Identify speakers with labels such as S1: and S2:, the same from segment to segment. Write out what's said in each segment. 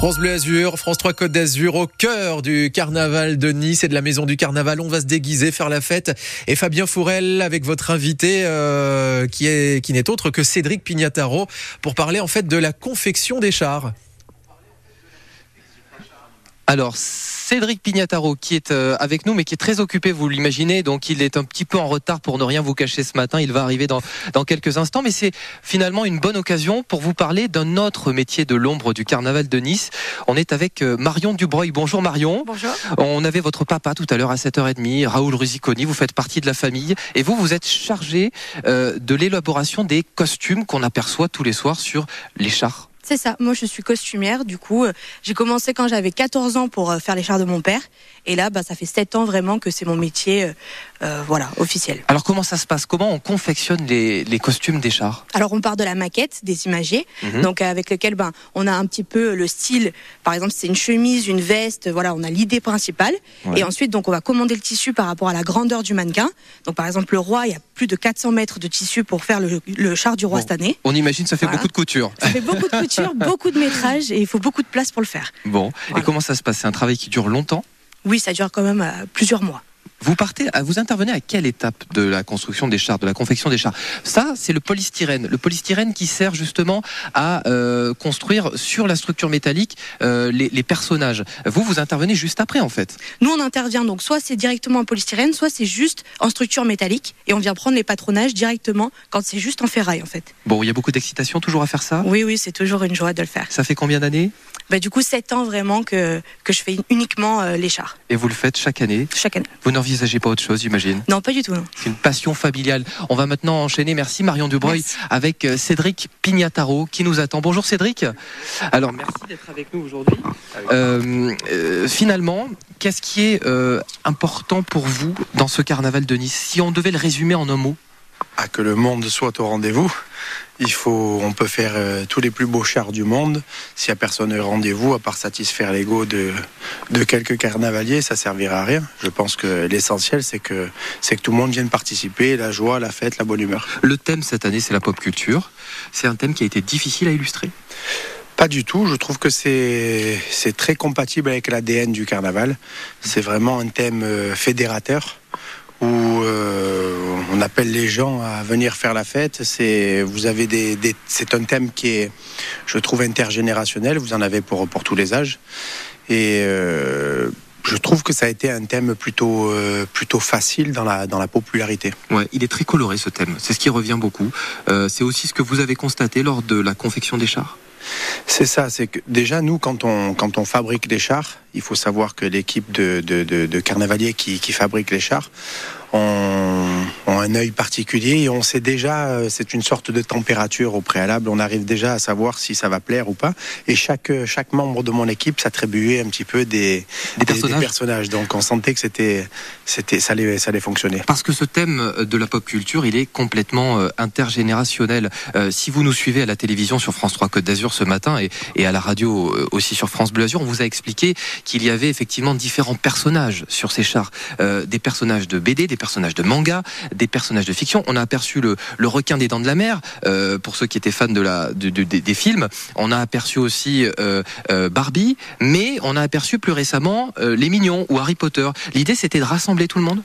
S1: France Bleu Azur, France 3 Côte d'Azur, au cœur du carnaval de Nice et de la maison du carnaval. On va se déguiser, faire la fête. Et Fabien Fourel avec votre invité euh, qui qui n'est autre que Cédric Pignataro pour parler en fait de la confection des chars.
S2: Alors, Cédric Pignataro qui est euh, avec nous, mais qui est très occupé, vous l'imaginez, donc il est un petit peu en retard pour ne rien vous cacher ce matin. Il va arriver dans, dans quelques instants, mais c'est finalement une bonne occasion pour vous parler d'un autre métier de l'ombre du carnaval de Nice. On est avec euh, Marion Dubreuil. Bonjour Marion.
S3: Bonjour.
S2: On avait votre papa tout à l'heure à 7h30, Raoul Rusiconi, vous faites partie de la famille, et vous, vous êtes chargé euh, de l'élaboration des costumes qu'on aperçoit tous les soirs sur les chars.
S3: C'est ça, moi je suis costumière, du coup euh, j'ai commencé quand j'avais 14 ans pour euh, faire les chars de mon père, et là bah, ça fait 7 ans vraiment que c'est mon métier euh, voilà, officiel.
S2: Alors comment ça se passe? Comment on confectionne les, les costumes des chars?
S3: Alors on part de la maquette des imagiers,
S2: Mhm.
S3: donc avec lequel ben, on a un petit peu le style, par exemple c'est une chemise, une veste, voilà, on a l'idée principale,
S2: Ouais.
S3: et ensuite donc on va commander le tissu par rapport à la grandeur du mannequin, donc par exemple le roi, il y a plus de 400 mètres de tissu pour faire le, le char du roi
S2: Bon.
S3: cette année.
S2: On imagine ça fait
S3: Voilà.
S2: beaucoup de couture.
S3: Ça fait beaucoup de couture, beaucoup de métrage, et il faut beaucoup de place pour le faire.
S2: Bon, et comment ça se passe? C'est un travail qui dure longtemps?
S3: Oui, ça dure quand même euh, plusieurs mois.
S2: Vous partez, à- vous intervenez à quelle étape de la construction des chars, de la confection des chars? Ça, c'est le polystyrène. Le polystyrène qui sert justement à euh, construire sur la structure métallique euh, les, les personnages. Vous, vous intervenez juste après, en fait.
S3: Nous, on intervient donc soit c'est directement en polystyrène, soit c'est juste en structure métallique et on vient prendre les patronages directement quand c'est juste en ferraille en fait.
S2: Bon, il y a beaucoup d'excitation toujours à faire ça?
S3: Oui, oui, c'est toujours une joie de le faire.
S2: Ça fait combien d'années?
S3: Bah, du coup, 7 ans vraiment que, que je fais uniquement euh, les chars,
S2: Et vous le faites chaque année
S3: chaque année.
S2: Vous n'envisagez pas autre chose, j'imagine
S3: Non, pas du tout.
S2: C'est une passion familiale. On va maintenant enchaîner, merci Marion Dubreuil,
S3: Merci.
S2: avec euh, Cédric Pignataro qui nous attend. Bonjour Cédric. Alors merci d'être avec nous aujourd'hui. Euh, euh, finalement, qu'est-ce qui est euh, important pour vous dans ce carnaval de Nice? Si on devait le résumer en un mot.
S4: À que le monde soit au rendez-vous. Il faut, on peut faire euh, tous les plus beaux chars du monde. S'il n'y a personne au rendez-vous, à part satisfaire l'ego de, de quelques carnavaliers, ça servira à rien. Je pense que l'essentiel, c'est que, c'est que tout le monde vienne participer, la joie, la fête, la bonne humeur.
S2: Le thème cette année, c'est la pop culture. C'est un thème qui a été difficile à illustrer?
S4: Pas du tout. Je trouve que c'est, c'est très compatible avec l'ADN du carnaval. C'est vraiment un thème euh, fédérateur où euh, on appelle les gens à venir faire la fête. C'est, vous avez des, des- c'est un thème qui est, je trouve, intergénérationnel. Vous en avez pour, pour tous les âges. Et euh, je trouve que ça a été un thème plutôt, euh, plutôt facile dans la, dans la popularité.
S2: Ouais, il est très coloré ce thème. C'est ce qui revient beaucoup. Euh, c'est aussi ce que vous avez constaté lors de la confection des chars?
S4: C'est ça, c'est que déjà nous, quand on, quand on fabrique des chars, il faut savoir que l'équipe de, de, de, de carnavaliers qui, qui fabrique les chars ont, ont un œil particulier et on sait déjà, euh, c'est une sorte de température au préalable, on arrive déjà à savoir si ça va plaire ou pas. Et chaque, euh, chaque membre de mon équipe s'attribuait un petit peu des,
S2: Des personnages.
S4: personnages. Donc on sentait que c'était, c'était, ça allait, ça allait fonctionner.
S2: Parce que ce thème de la pop culture, il est complètement euh, intergénérationnel. Euh, si vous nous suivez à la télévision sur France 3 Côte d'Azur ce matin et, et à la radio euh, aussi sur France Bleu Azur, on vous a expliqué qu'il y avait effectivement différents personnages sur ces chars. Euh, des personnages de BD, des personnages de manga, des personnages de fiction. On a aperçu le, le requin des dents de la mer, euh, pour ceux qui étaient fans de la, de- de- des- films. On a aperçu aussi euh, Barbie, mais on a aperçu plus récemment Les Mignons ou Harry Potter. L'idée, c'était de rassembler tout le monde?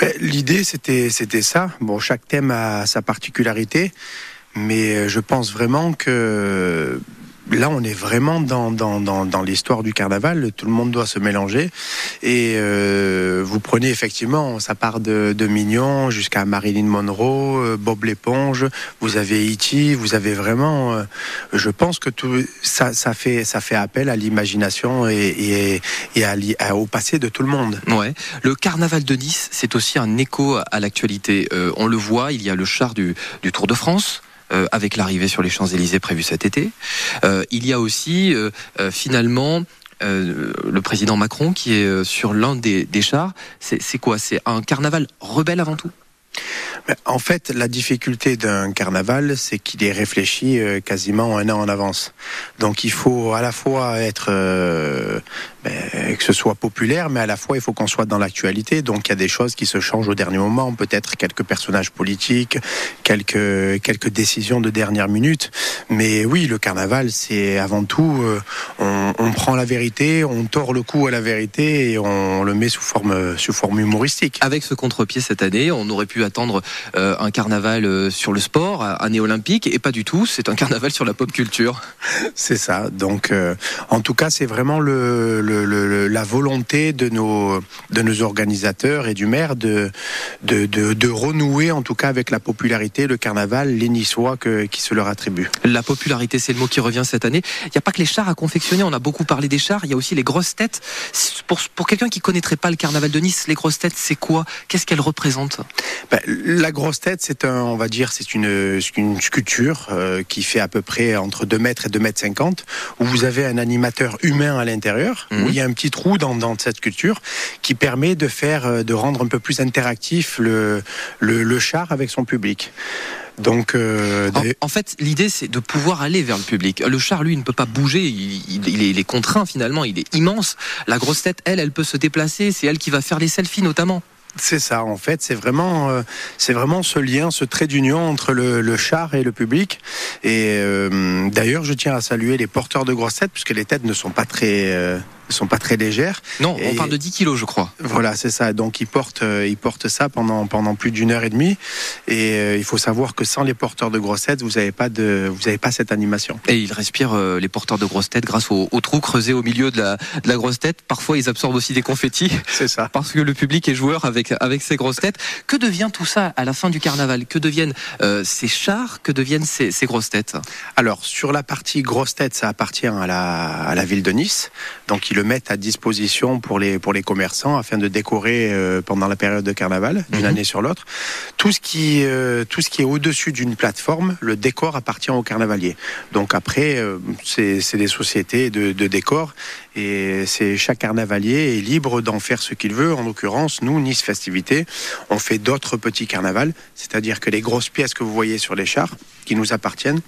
S4: Mais L'idée, c'était, c'était ça. Bon, chaque thème a sa particularité, mais je pense vraiment que là, on est vraiment dans, dans, dans, dans l'histoire du carnaval. Tout le monde doit se mélanger. Et euh, vous prenez effectivement, ça part de, de Mignon jusqu'à Marilyn Monroe, euh, Bob l'éponge. Vous avez E.T. Vous avez vraiment. euh, je pense que tout ça, ça fait ça fait appel à l'imagination et, et, et à au passé de tout le monde.
S2: Ouais. Le carnaval de Nice, c'est aussi un écho à l'actualité. Euh, on le voit, il y a le char du, du Tour de France. Euh, avec l'arrivée sur les Champs-Élysées prévue cet été. Euh, il y a aussi euh, finalement euh, le président Macron qui est sur l'un des, des chars. C'est quoi? C'est un carnaval rebelle avant tout?
S4: En fait, la difficulté d'un carnaval, c'est qu'il est réfléchi euh, quasiment un an en avance. Donc il faut à la fois être euh, ben, que ce soit populaire, mais à la fois il faut qu'on soit dans l'actualité. Donc il y a des choses qui se changent au dernier moment, peut-être quelques personnages politiques, quelques quelques décisions de dernière minute. Mais oui, le carnaval, c'est avant tout, euh, on, on, prend la vérité, on tord le cou à la vérité et on le met sous forme sous forme humoristique.
S2: Avec ce contre-pied cette année, on aurait pu attendre euh, un carnaval euh, sur le sport, année olympique, et pas du tout. C'est un carnaval sur la pop culture.
S4: C'est ça. Donc, euh, en tout cas, c'est vraiment le, le, le, la volonté de nos, de nos organisateurs et du maire de, de, de, de renouer, en tout cas, avec la popularité, le carnaval, les Niçois que, qui se leur attribue.
S2: La popularité, c'est le mot qui revient cette année. Il n'y a pas que les chars à confectionner. On a beaucoup parlé des chars. Il y a aussi les grosses têtes. Pour, pour quelqu'un qui connaîtrait pas le carnaval de Nice, les grosses têtes, c'est quoi? Qu'est-ce qu'elles représentent?
S4: Ben, La grosse tête, c'est un, on va dire, c'est une, une sculpture euh, qui fait à peu près entre 2 mètres et 2 mètres 50, où vous avez un animateur humain à l'intérieur, mmh. où il y a un petit trou dans, dans cette sculpture qui permet de faire, euh, de rendre un peu plus interactif le, le, le char avec son public. Donc, euh,
S2: en, en, fait, l'idée c'est de pouvoir aller vers le public. Le char, lui, ne peut pas bouger. Il, il, il, est, il, est, contraint finalement. Il est immense. La grosse tête, elle, elle peut se déplacer. C'est elle qui va faire les selfies notamment.
S4: C'est ça, en fait, c'est vraiment, euh, c'est vraiment ce lien, ce trait d'union entre le, char et le public. Et euh, d'ailleurs, je tiens à saluer les porteurs de grosses têtes, puisque les têtes ne sont pas très, euh, sont pas très légères.
S2: Non, et on parle de 10 kilos, je crois.
S4: Voilà, c'est ça. Donc ils portent, euh, ils portent ça pendant pendant plus d'une heure et demie. Et euh, il faut savoir que sans les porteurs de grosses têtes, vous n'avez pas de, vous avez pas cette animation.
S2: Et ils respirent euh, les porteurs de grosses têtes grâce au, au, trou creusé au milieu de la de la grosse tête. Parfois, ils absorbent aussi des confettis.
S4: C'est ça.
S2: Parce que le public est joueur avec avec ces grosses têtes. Que devient tout ça à la fin du carnaval? Que deviennent euh, ces chars? Que deviennent ces, ces grosses têtes?
S4: Alors sur la partie grosses têtes, ça appartient à la à la ville de Nice. Donc ils le mettent à disposition pour les pour les commerçants afin de décorer euh, pendant la période de carnaval d'une mmh. année sur l'autre. Tout ce qui euh, tout ce qui est au-dessus d'une plateforme, le décor appartient aux carnavaliers. Donc après, euh, c'est des sociétés de, de décor et c'est chaque carnavalier est libre d'en faire ce qu'il veut. En l'occurrence, nous, Nice Festivité, on fait d'autres petits carnavals, c'est-à-dire que les grosses pièces que vous voyez sur les chars, qui nous appartiennent,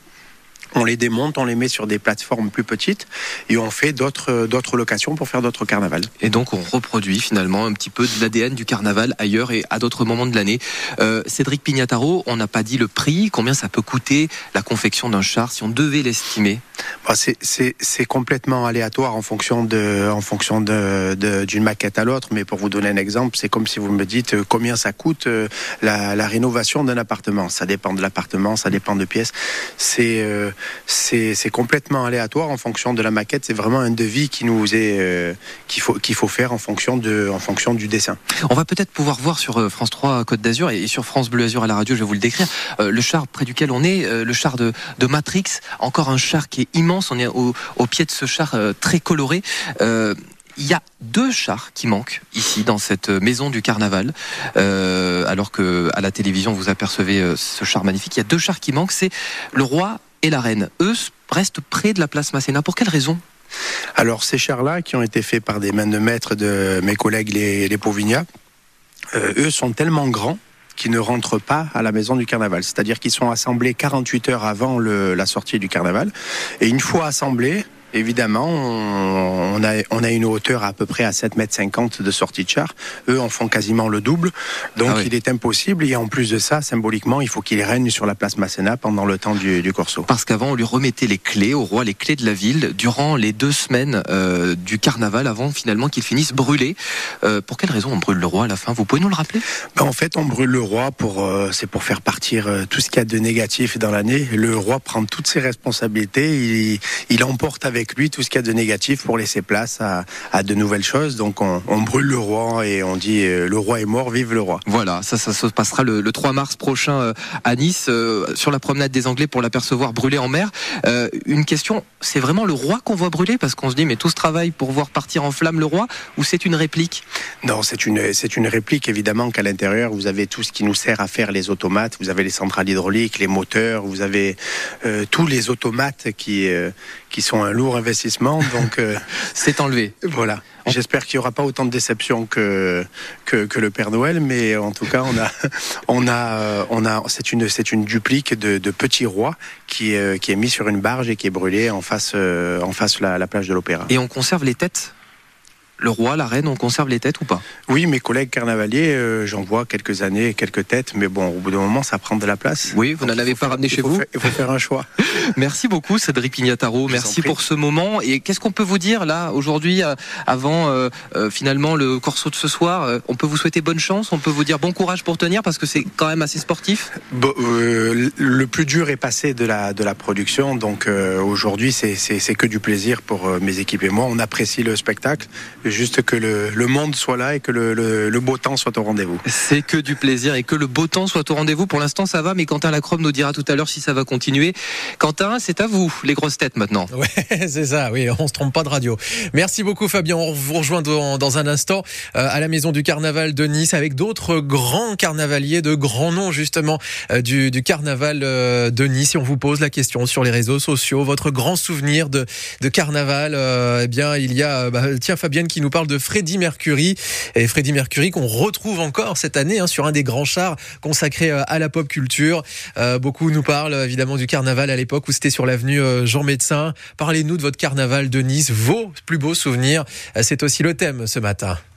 S4: on les démonte, on les met sur des plateformes plus petites et on fait d'autres d'autres locations pour faire d'autres carnavals.
S2: Et donc on reproduit finalement un petit peu de l'ADN du carnaval ailleurs et à d'autres moments de l'année. Euh, Cédric Pignataro, on n'a pas dit le prix, combien ça peut coûter la confection d'un char si on devait l'estimer?
S4: Bah C'est complètement aléatoire en fonction de en fonction de d'une de, maquette à l'autre, mais pour vous donner un exemple, c'est comme si vous me dites euh, combien ça coûte euh, la, la rénovation d'un appartement. Ça dépend de l'appartement, ça dépend de pièces. C'est euh, c'est complètement aléatoire en fonction de la maquette. C'est vraiment un devis qui nous est euh, qu'il faut qu'il faut faire en fonction de en fonction du dessin.
S2: On va peut-être pouvoir voir sur euh, France 3 Côte d'Azur et sur France Bleu Azur à la radio. Je vais vous le décrire. Euh, le char près duquel on est, euh, le char de, Matrix. Encore un char qui est immense. On est au, pied de ce char très coloré. Il y a deux chars qui manquent ici dans cette maison du carnaval. Alors que à la télévision vous apercevez ce char magnifique, il y a deux chars qui manquent. C'est le roi et la reine. Eux restent près de la place Masséna. Pour quelle raison?
S4: Alors ces chars-là, qui ont été faits par des mains de maître de mes collègues les, les euh, eux sont tellement grands qui ne rentrent pas à la maison du carnaval. C'est-à-dire qu'ils sont assemblés 48 heures avant la sortie du carnaval. Et une fois assemblés, Évidemment, on a, on a une hauteur à peu près à 7 mètres 50 de sortie de char. Eux en font quasiment le double. Donc ah oui. il est impossible. Et en plus de ça, symboliquement, il faut qu'il règne sur la place Masséna pendant le temps du, du corso.
S2: Parce qu'avant, on lui remettait les clés au roi, les clés de la ville, durant les deux semaines euh, du carnaval, avant finalement qu'il finisse brûlé. Euh, pour quelle raison on brûle le roi à la fin? Vous pouvez nous le rappeler?
S4: Ben, En fait, on brûle le roi pour, euh, c'est pour faire partir tout ce qu'il y a de négatif dans l'année. Le roi prend toutes ses responsabilités. Il, il emporte avec avec lui tout ce qu'il y a de négatif pour laisser place à, à de nouvelles choses. Donc on, on, brûle le roi et on dit euh, le roi est mort, vive le roi.
S2: Voilà, ça, ça se passera le, le 3 mars prochain euh, à Nice, euh, sur la promenade des Anglais pour l'apercevoir brûler en mer. Une question, c'est vraiment le roi qu'on voit brûler? Parce qu'on se dit, mais tout ce travail pour voir partir en flamme le roi, ou c'est une réplique?
S4: Non, c'est une, c'est une réplique évidemment qu'à l'intérieur, vous avez tout ce qui nous sert à faire les automates, vous avez les centrales hydrauliques, les moteurs, vous avez tous les automates qui, qui sont un lourd lourd investissement, donc euh,
S2: c'est enlevé.
S4: Voilà. J'espère qu'il n'y aura pas autant de déceptions que, que, que le Père Noël, mais en tout cas, on a, on a, on a, c'est une, c'est une duplique de, de Petit Roi qui est, qui est mis sur une barge et qui est brûlée en face, en face la, la plage de l'Opéra.
S2: Et on conserve les têtes? Le roi, la reine, on conserve les têtes ou pas?
S4: Oui, mes collègues carnavaliers, euh, j'en vois quelques années, quelques têtes, mais bon, au bout d'un moment, ça prend de la place.
S2: Oui, vous n'en avez pas ramené chez vous
S4: Il faut faire un choix.
S2: Merci beaucoup, Cédric Pignataro. Merci pour ce moment. Et qu'est-ce qu'on peut vous dire là, aujourd'hui, euh, avant euh, finalement le corso de ce soir On peut vous souhaiter bonne chance, on peut vous dire bon courage pour tenir parce que c'est quand même assez sportif?
S4: Le plus dur est passé de la, de la production, donc aujourd'hui, c'est que du plaisir pour mes équipes et moi. On apprécie le spectacle juste que le, monde soit là et que le, beau temps soit au rendez-vous.
S2: C'est que du plaisir et que le beau temps soit au rendez-vous. Pour l'instant, ça va, mais Quentin Lacrobe nous dira tout à l'heure si ça va continuer. Quentin, c'est à vous, les grosses têtes maintenant.
S1: Ouais, c'est ça, oui, on se trompe pas de radio. Merci beaucoup, Fabien. On vous rejoint dans, un instant euh, à la maison du carnaval de Nice avec d'autres grands carnavaliers de grands noms, justement, euh, du, carnaval euh, de Nice. Et on vous pose la question sur les réseaux sociaux, votre grand souvenir de, carnaval. eh bien, il y a, bah, tiens, Fabienne qui nous parle de Freddie Mercury. Et Freddie Mercury qu'on retrouve encore cette année hein, sur un des grands chars consacrés euh, à la pop culture. Euh, beaucoup nous parlent évidemment du carnaval à l'époque où c'était sur l'avenue euh, Jean Médecin. Parlez-nous de votre carnaval de Nice, vos plus beaux souvenirs. C'est aussi le thème ce matin.